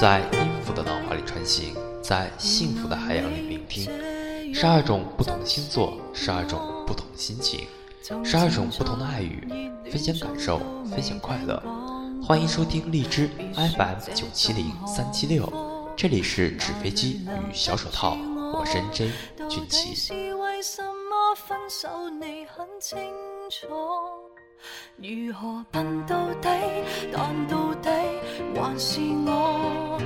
在音符的脑海里穿行，在幸福的海洋里聆听。十二种不同的星座，十二种不同的心情，十二种不同的爱语，分享感受，分享快乐。欢迎收听荔枝 FM 九七零三七六，这里是纸飞机与小手套，我是 N J 俊奇。如何笨到底？但到底还是我。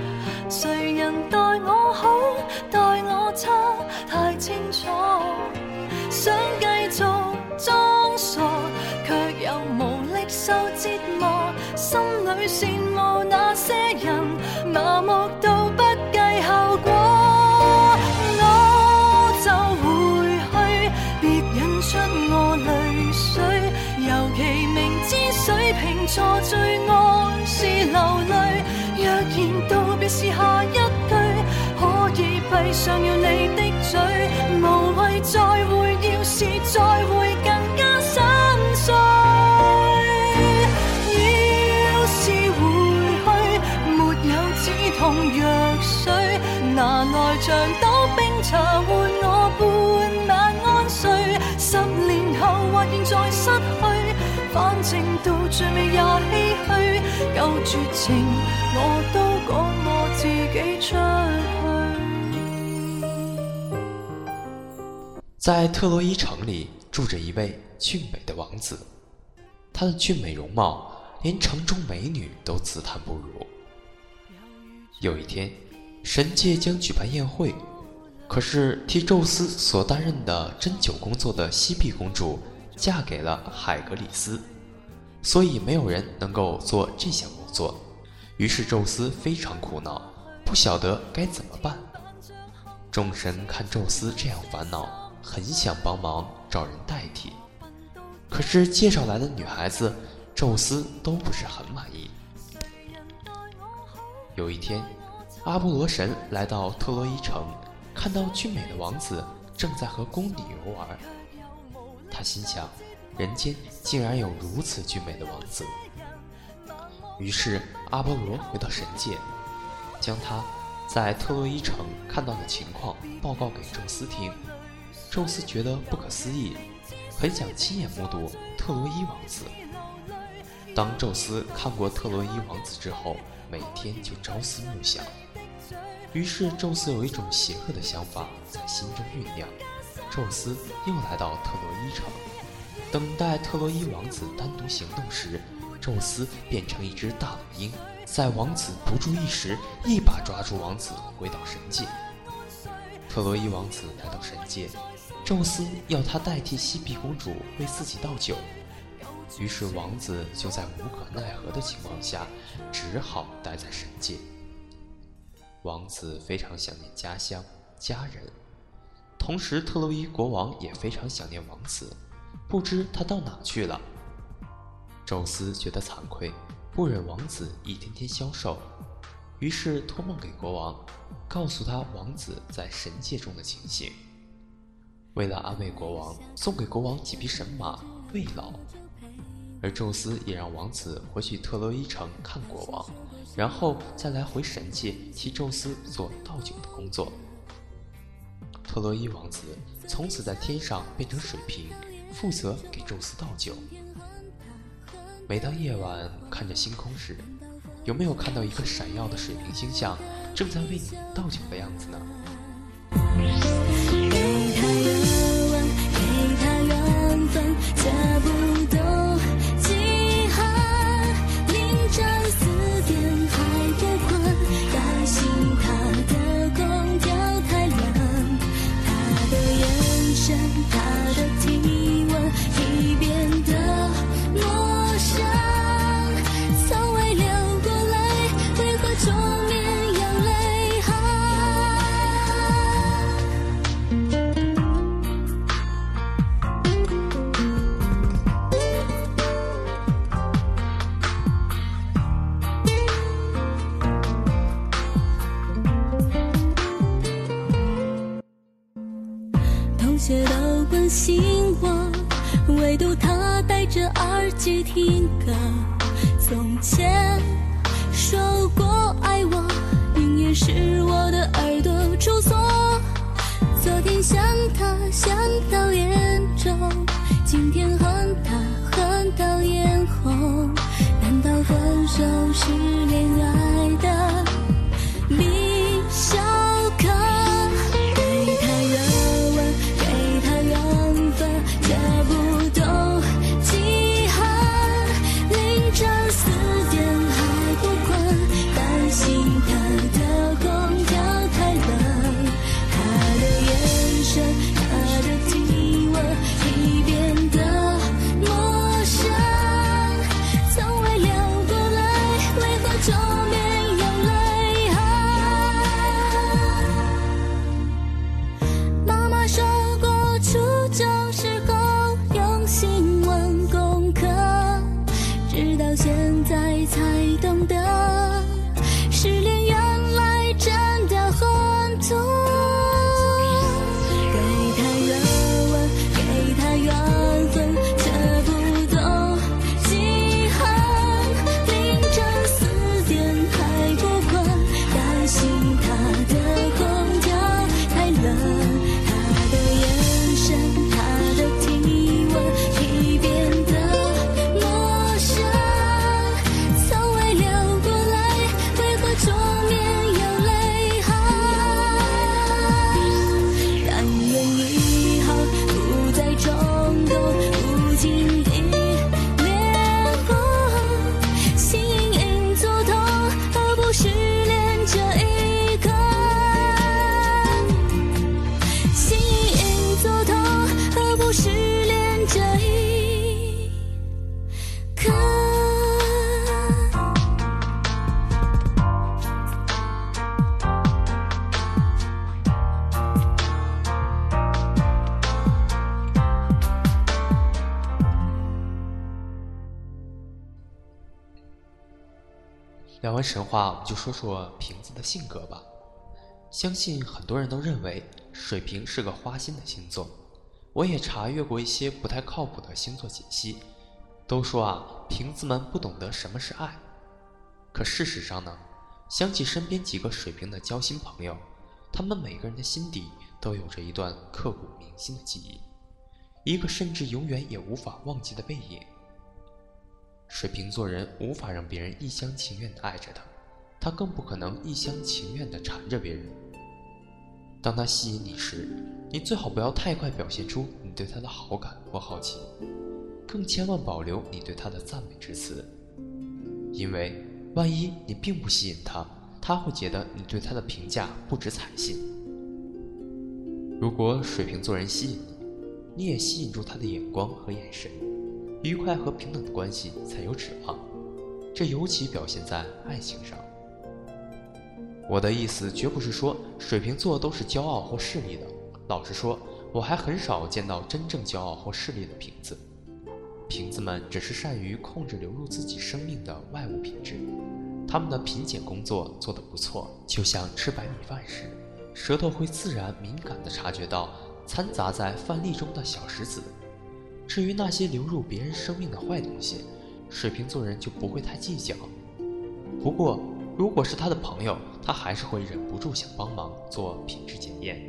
谁人待我好，待我差，太清楚。想继续装傻，却又无力受折磨。心里羡慕那些人，麻木知水瓶座最爱是流泪，若然道别是下一句，可以闭上了你的嘴，无谓再回忆。绝情，我都我自己。在特洛伊城里住着一位俊美的王子，他的俊美容貌连城中美女都自叹不如。有一天，神界将举办宴会。可是替宙斯所担任的针灸工作的西碧公主嫁给了海格里斯，所以没有人能够做这项工作。于是宙斯非常苦恼，不晓得该怎么办。众神看宙斯这样烦恼，很想帮忙找人代替，可是介绍来的女孩子，宙斯都不是很满意。有一天，阿波罗神来到特洛伊城。看到俊美的王子正在和宫女游玩，他心想：人间竟然有如此俊美的王子。于是阿波罗回到神界，将他在特洛伊城看到的情况报告给宙斯听。宙斯觉得不可思议，很想亲眼目睹特洛伊王子。当宙斯看过特洛伊王子之后，每天就朝思暮想。于是，宙斯有一种邪恶的想法在心中酝酿。宙斯又来到特洛伊城，等待特洛伊王子单独行动时，宙斯变成一只大老鹰，在王子不注意时，一把抓住王子，回到神界。特洛伊王子来到神界，宙斯要他代替西比公主为自己倒酒，于是王子就在无可奈何的情况下，只好待在神界。王子非常想念家乡、家人，同时特洛伊国王也非常想念王子，不知他到哪去了。宙斯觉得惭愧，不忍王子一天天消瘦，于是托梦给国王，告诉他王子在神界中的情形。为了安慰国王，送给国王几匹神马慰劳，而宙斯也让王子回去特洛伊城看国王。然后再来回神界替宙斯做倒酒的工作。特洛伊王子从此在天上变成水瓶，负责给宙斯倒酒。每当夜晚看着星空时，有没有看到一个闪耀的水瓶星象，正在为你倒酒的样子呢？关心我，唯独他戴着耳机听歌。从前说过爱我，是我的耳朵出错。昨天想他想到眼中，今天恨他恨到眼红。难道分手是恋爱神话，我们就说说瓶子的性格吧。相信很多人都认为水瓶是个花心的星座，我也查阅过一些不太靠谱的星座解析，都说啊，瓶子们不懂得什么是爱。可事实上呢，想起身边几个水瓶的交心朋友，他们每个人的心底都有着一段刻骨铭心的记忆，一个甚至永远也无法忘记的背影。水瓶座人无法让别人一厢情愿地爱着他，他更不可能一厢情愿地缠着别人。当他吸引你时，你最好不要太快表现出你对他的好感或好奇，更千万保留你对他的赞美之词，因为万一你并不吸引他，他会觉得你对他的评价不值采信。如果水瓶座人吸引你，你也吸引住他的眼光和眼神。愉快和平等的关系才有指望，这尤其表现在爱情上。我的意思绝不是说水瓶座都是骄傲或势利的，老实说，我还很少见到真正骄傲或势利的瓶子。瓶子们只是善于控制流入自己生命的外物品质，他们的品检工作做得不错，就像吃白米饭时，舌头会自然敏感地察觉到掺杂在饭粒中的小石子。至于那些流入别人生命的坏东西，水瓶座人就不会太计较。不过，如果是他的朋友，他还是会忍不住想帮忙做品质检验、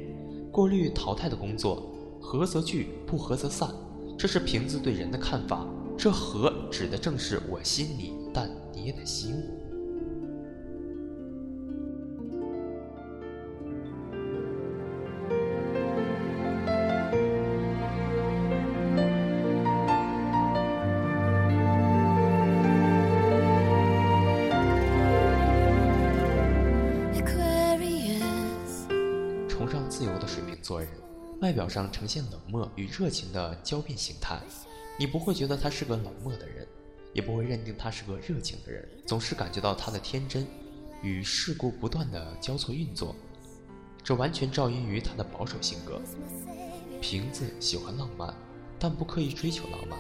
过滤淘汰的工作，合则聚，不合则散。这是瓶子对人的看法。这合指的正是我吸引你，但你也得吸我。外表上呈现冷漠与热情的交变形态，你不会觉得他是个冷漠的人，也不会认定他是个热情的人，总是感觉到他的天真与世故不断的交错运作，这完全照应于他的保守性格。瓶子喜欢浪漫，但不刻意追求浪漫。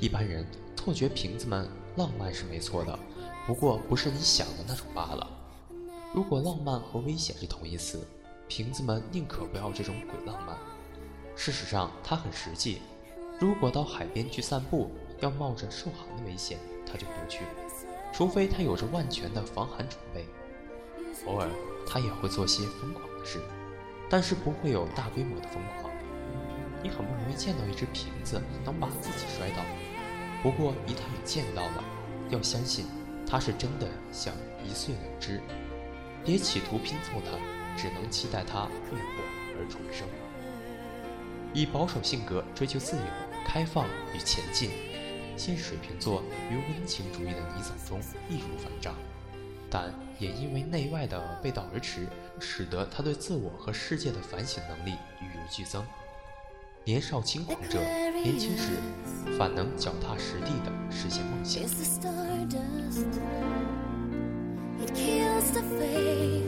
一般人错觉瓶子们浪漫是没错的，不过不是你想的那种罢了。如果浪漫和危险是同义词，瓶子们宁可不要这种鬼浪漫。事实上，他很实际。如果到海边去散步，要冒着受寒的危险，他就不去，除非他有着万全的防寒准备。偶尔他也会做些疯狂的事，但是不会有大规模的疯狂。你很不容易见到一只瓶子能把自己摔倒，不过一旦你见到了，要相信它是真的想一碎了之，别企图拼凑它，只能期待它浴火而重生。以保守性格追求自由、开放与前进，现水瓶座于温情主义的泥沼中易如反掌，但也因为内外的背道而驰，使得他对自我和世界的反省能力与日俱增。年少轻狂者，年轻时反能脚踏实地地实现梦想 it kills the fate。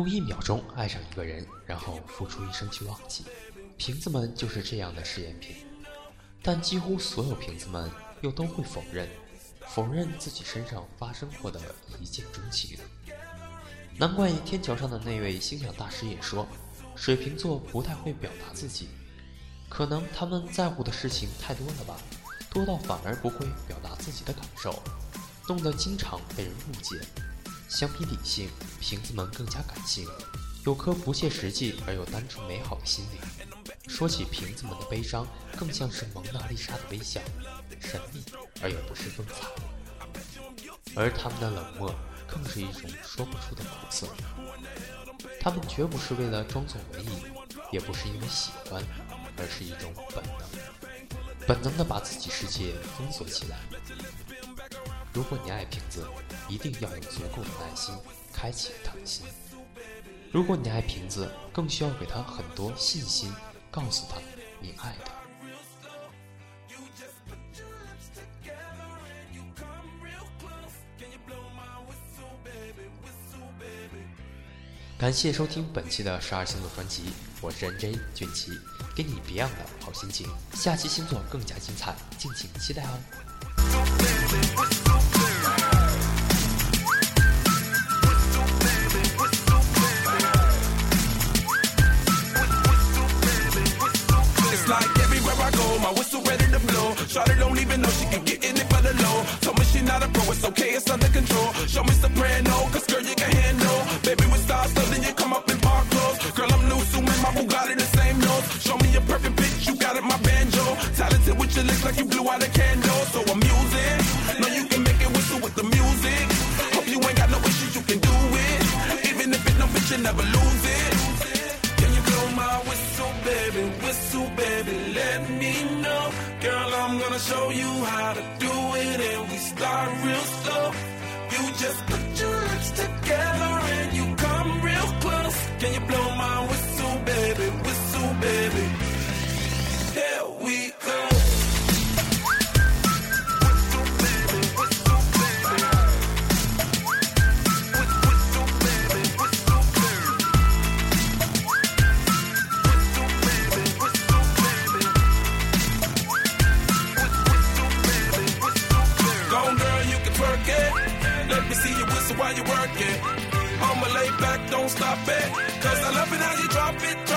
用一秒钟爱上一个人，然后付出一生去忘记。瓶子们就是这样的试验品，但几乎所有瓶子们又都会否认，否认自己身上发生过的一见钟情。难怪天桥上的那位星象大师也说，水瓶座不太会表达自己，可能他们在乎的事情太多了吧，多到反而不会表达自己的感受，弄得经常被人误解。相比理性，瓶子们更加感性，有颗不切实际而又单纯美好的心灵。说起瓶子们的悲伤，更像是蒙娜丽莎的微笑，神秘而又不失风采。而他们的冷漠，更是一种说不出的苦涩。他们绝不是为了装作文艺，也不是因为喜欢，而是一种本能，本能的把自己世界封锁起来。如果你爱瓶子，一定要有足够的耐心开启他的心。如果你爱瓶子，更需要给他很多信心，告诉他你爱他。感谢收听本期的十二星座专辑，我是 NJ 俊奇，给你别样的好心情。下期星座更加精彩，敬请期待哦。Charlotte don't even know she can get in it for the low. Told me she not a pro, it's okay, it's under control. Show me soprano, cause while you work. I'ma lay back, don't stop it. Cause I love it how you drop it.